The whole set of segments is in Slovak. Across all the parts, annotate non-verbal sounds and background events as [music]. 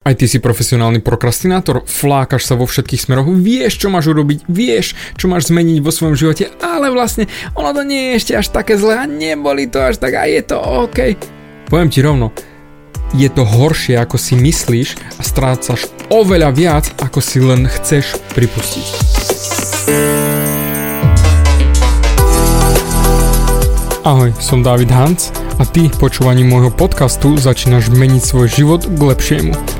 Aj ty si profesionálny prokrastinátor, flákaš sa vo všetkých smeroch, vieš, čo máš urobiť, vieš, čo máš zmeniť vo svojom živote, ale vlastne ono to nie je ešte až také zlé a neboli to až tak a je to OK. Poviem ti rovno, je to horšie, ako si myslíš a strácaš oveľa viac, ako si len chceš pripustiť. Ahoj, som David Hans a ty počúvaním môjho podcastu začínaš meniť svoj život k lepšiemu.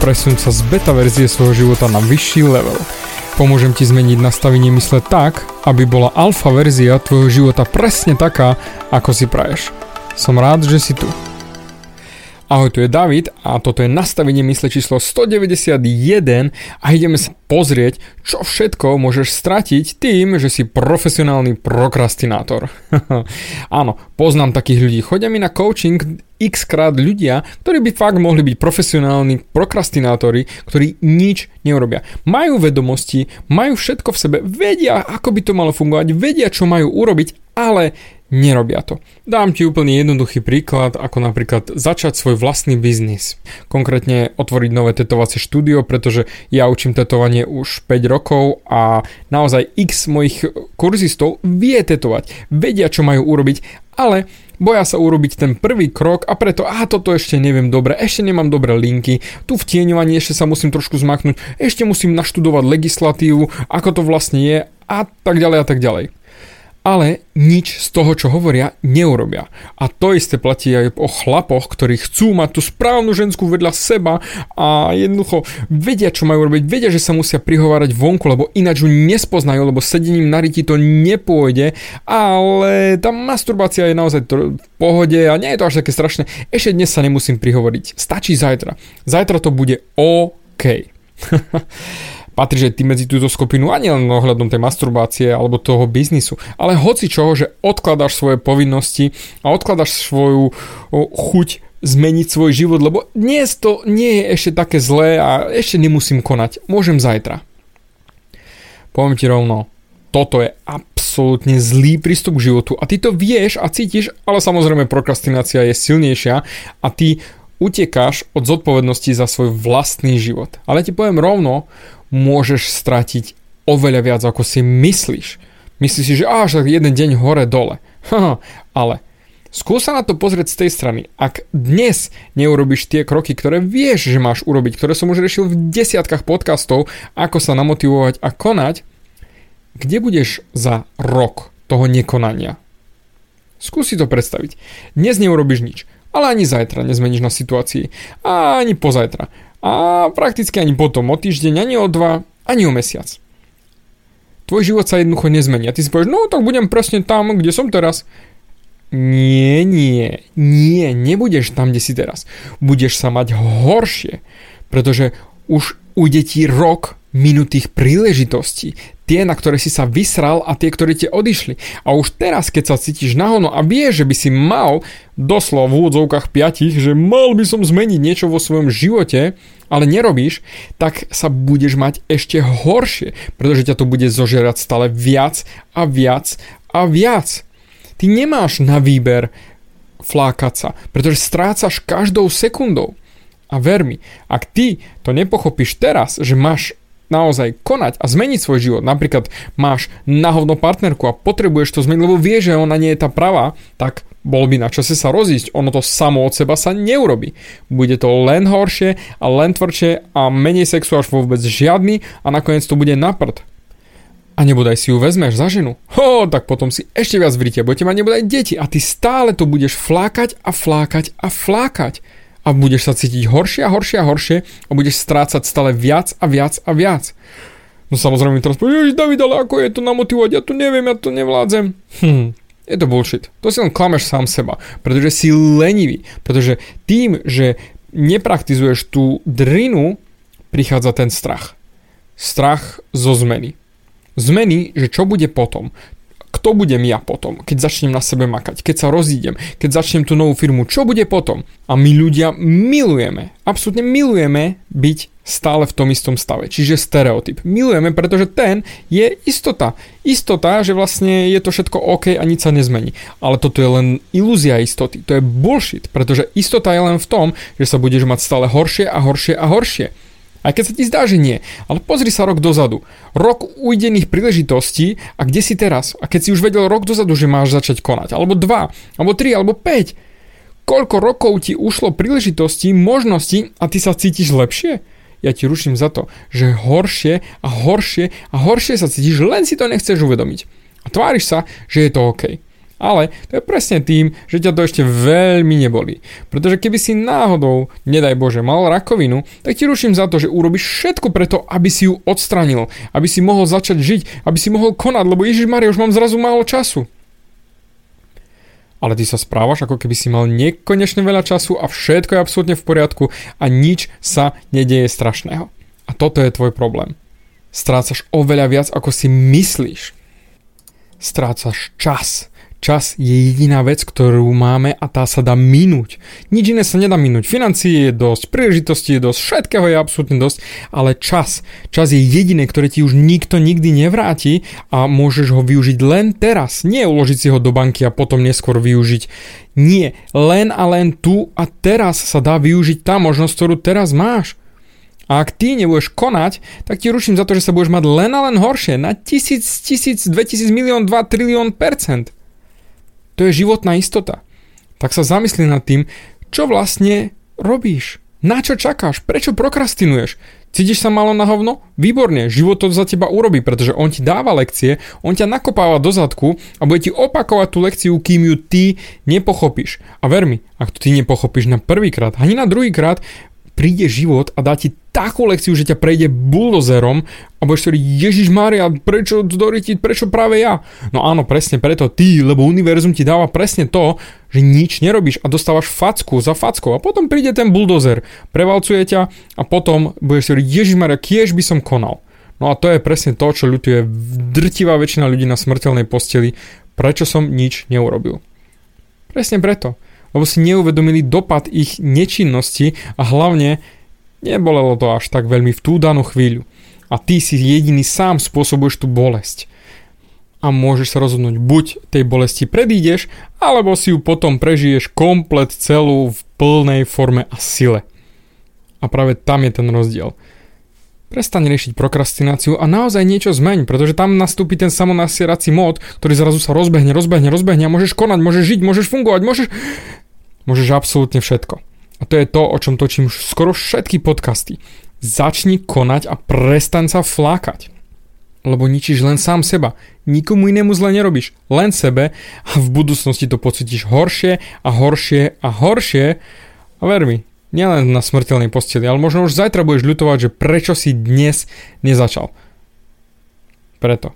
Presun sa z beta verzie svojho života na vyšší level. Pomôžem ti zmeniť nastavenie mysle tak, aby bola alfa verzia tvojho života presne taká, ako si praješ. Som rád, že si tu. Ahoj, tu je David a toto je nastavenie mysle číslo 191 a ideme sa pozrieť, čo všetko môžeš stratiť tým, že si profesionálny prokrastinátor. [laughs] Áno, poznám takých ľudí. Chodia mi na coaching x krát ľudia, ktorí by fakt mohli byť profesionálni prokrastinátori, ktorí nič neurobia. Majú vedomosti, majú všetko v sebe, vedia, ako by to malo fungovať, vedia, čo majú urobiť, ale nerobia to. Dám ti úplne jednoduchý príklad, ako napríklad začať svoj vlastný biznis. Konkrétne otvoriť nové tetovacie štúdio, pretože ja učím tetovanie už 5 rokov a naozaj x mojich kurzistov vie tetovať, vedia, čo majú urobiť, ale boja sa urobiť ten prvý krok a preto, a toto ešte neviem dobre, ešte nemám dobré linky, tu v tieňovaní ešte sa musím trošku zmaknúť, ešte musím naštudovať legislatívu, ako to vlastne je a tak ďalej a tak ďalej ale nič z toho, čo hovoria, neurobia. A to isté platí aj o chlapoch, ktorí chcú mať tú správnu ženskú vedľa seba a jednoducho vedia, čo majú robiť, vedia, že sa musia prihovárať vonku, lebo ináč ju nespoznajú, lebo sedením na ryti to nepôjde, ale tá masturbácia je naozaj v pohode a nie je to až také strašné. Ešte dnes sa nemusím prihovoriť, stačí zajtra. Zajtra to bude OK. [laughs] patríš aj ty medzi túto skupinu a nielen ohľadom tej masturbácie alebo toho biznisu, ale hoci čoho, že odkladáš svoje povinnosti a odkladáš svoju chuť zmeniť svoj život, lebo dnes to nie je ešte také zlé a ešte nemusím konať. Môžem zajtra. Poviem ti rovno, toto je absolútne zlý prístup k životu a ty to vieš a cítiš, ale samozrejme prokrastinácia je silnejšia a ty utekáš od zodpovednosti za svoj vlastný život. Ale ti poviem rovno, môžeš stratiť oveľa viac, ako si myslíš. Myslíš si, že až jeden deň hore dole. ale skús sa na to pozrieť z tej strany. Ak dnes neurobiš tie kroky, ktoré vieš, že máš urobiť, ktoré som už riešil v desiatkách podcastov, ako sa namotivovať a konať, kde budeš za rok toho nekonania? Skús si to predstaviť. Dnes neurobiš nič, ale ani zajtra nezmeníš na situácii. A ani pozajtra a prakticky ani potom o týždeň, ani o dva, ani o mesiac. Tvoj život sa jednoducho nezmení a ty si povieš, no tak budem presne tam, kde som teraz. Nie, nie, nie, nebudeš tam, kde si teraz. Budeš sa mať horšie, pretože už ujde ti rok minutých príležitostí. Tie, na ktoré si sa vysral a tie, ktoré ti odišli. A už teraz, keď sa cítiš nahono a vieš, že by si mal doslova v úvodzovkách piatich, že mal by som zmeniť niečo vo svojom živote, ale nerobíš, tak sa budeš mať ešte horšie, pretože ťa to bude zožerať stále viac a viac a viac. Ty nemáš na výber flákať sa, pretože strácaš každou sekundou. A ver mi, ak ty to nepochopíš teraz, že máš naozaj konať a zmeniť svoj život. Napríklad máš nahovno partnerku a potrebuješ to zmeniť, lebo vieš, že ona nie je tá pravá, tak bol by na čase sa rozísť. Ono to samo od seba sa neurobi. Bude to len horšie a len tvrdšie a menej sexu až vôbec žiadny a nakoniec to bude na prd. A nebodaj si ju vezmeš za ženu. Ho, tak potom si ešte viac vrite, budete mať nebodaj deti a ty stále to budeš flákať a flákať a flákať a budeš sa cítiť horšie a horšie a horšie a budeš strácať stále viac a viac a viac. No samozrejme mi teraz povie, David, ale ako je to namotivovať, ja to neviem, ja to nevládzem. Hm, je to bullshit. To si len klameš sám seba, pretože si lenivý. Pretože tým, že nepraktizuješ tú drinu, prichádza ten strach. strach zo zmeny. Zmeny, že čo bude potom, kto budem ja potom, keď začnem na sebe makať, keď sa rozídem, keď začnem tú novú firmu, čo bude potom? A my ľudia milujeme, absolútne milujeme byť stále v tom istom stave, čiže stereotyp. Milujeme, pretože ten je istota. Istota, že vlastne je to všetko OK a nič sa nezmení. Ale toto je len ilúzia istoty, to je bullshit, pretože istota je len v tom, že sa budeš mať stále horšie a horšie a horšie. Aj keď sa ti zdá, že nie. Ale pozri sa rok dozadu. Rok ujdených príležitostí a kde si teraz? A keď si už vedel rok dozadu, že máš začať konať. Alebo dva, alebo tri, alebo 5. Koľko rokov ti ušlo príležitostí, možností a ty sa cítiš lepšie? Ja ti ruším za to, že horšie a horšie a horšie sa cítiš, len si to nechceš uvedomiť. A tváriš sa, že je to OK. Ale to je presne tým, že ťa to ešte veľmi neboli. Pretože keby si náhodou, nedaj Bože, mal rakovinu, tak ti ruším za to, že urobíš všetko preto, aby si ju odstranil, aby si mohol začať žiť, aby si mohol konať, lebo Ježiš Maria, už mám zrazu málo času. Ale ty sa správaš, ako keby si mal nekonečne veľa času a všetko je absolútne v poriadku a nič sa nedieje strašného. A toto je tvoj problém. Strácaš oveľa viac, ako si myslíš. Strácaš čas Čas je jediná vec, ktorú máme a tá sa dá minúť. Nič iné sa nedá minúť. Financie je dosť, príležitosti je dosť, všetkého je absolútne dosť, ale čas. Čas je jediné, ktoré ti už nikto nikdy nevráti a môžeš ho využiť len teraz. Nie uložiť si ho do banky a potom neskôr využiť. Nie, len a len tu a teraz sa dá využiť tá možnosť, ktorú teraz máš. A ak ty nebudeš konať, tak ti ruším za to, že sa budeš mať len a len horšie na tisíc, tisíc, 2000 milión, 2 trilión percent. To je životná istota. Tak sa zamysli nad tým, čo vlastne robíš. Na čo čakáš? Prečo prokrastinuješ? Cítiš sa malo na hovno? Výborne, život to za teba urobí, pretože on ti dáva lekcie, on ťa nakopáva do zadku a bude ti opakovať tú lekciu, kým ju ty nepochopíš. A ver mi, ak to ty nepochopíš na prvýkrát, ani na druhýkrát, príde život a dá ti takú lekciu, že ťa prejde buldozerom a budeš hovoriť, Ježiš Maria, prečo doritiť, prečo práve ja? No áno, presne preto ty, lebo univerzum ti dáva presne to, že nič nerobíš a dostávaš facku za fackou a potom príde ten buldozer, prevalcuje ťa a potom budeš hovoriť, Ježiš Maria, kiež by som konal. No a to je presne to, čo ľutuje drtivá väčšina ľudí na smrteľnej posteli, prečo som nič neurobil. Presne preto lebo si neuvedomili dopad ich nečinnosti a hlavne nebolelo to až tak veľmi v tú danú chvíľu. A ty si jediný sám spôsobuješ tú bolesť. A môžeš sa rozhodnúť, buď tej bolesti predídeš, alebo si ju potom prežiješ komplet celú v plnej forme a sile. A práve tam je ten rozdiel. Prestaň riešiť prokrastináciu a naozaj niečo zmeň, pretože tam nastúpi ten samonasierací mód, ktorý zrazu sa rozbehne, rozbehne, rozbehne a môžeš konať, môžeš žiť, môžeš fungovať, môžeš... Môžeš absolútne všetko. A to je to, o čom točím skoro všetky podcasty. Začni konať a prestaň sa flákať. Lebo ničíš len sám seba. Nikomu inému zle nerobíš. Len sebe a v budúcnosti to pocítiš horšie a horšie a horšie. A ver mi, nielen na smrteľnej posteli, ale možno už zajtra budeš ľutovať, že prečo si dnes nezačal. Preto.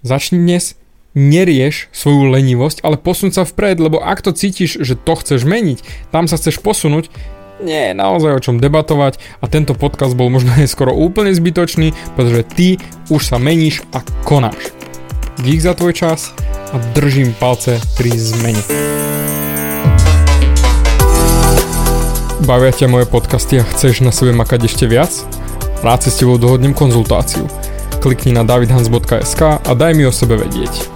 Začni dnes, nerieš svoju lenivosť, ale posun sa vpred, lebo ak to cítiš, že to chceš meniť, tam sa chceš posunúť, nie je naozaj o čom debatovať a tento podcast bol možno [laughs] aj skoro úplne zbytočný, pretože ty už sa meníš a konáš. Dík za tvoj čas a držím palce pri zmene. Bavia ťa moje podcasty a chceš na sebe makať ešte viac? Rád si s tebou dohodnem konzultáciu. Klikni na davidhans.sk a daj mi o sebe vedieť.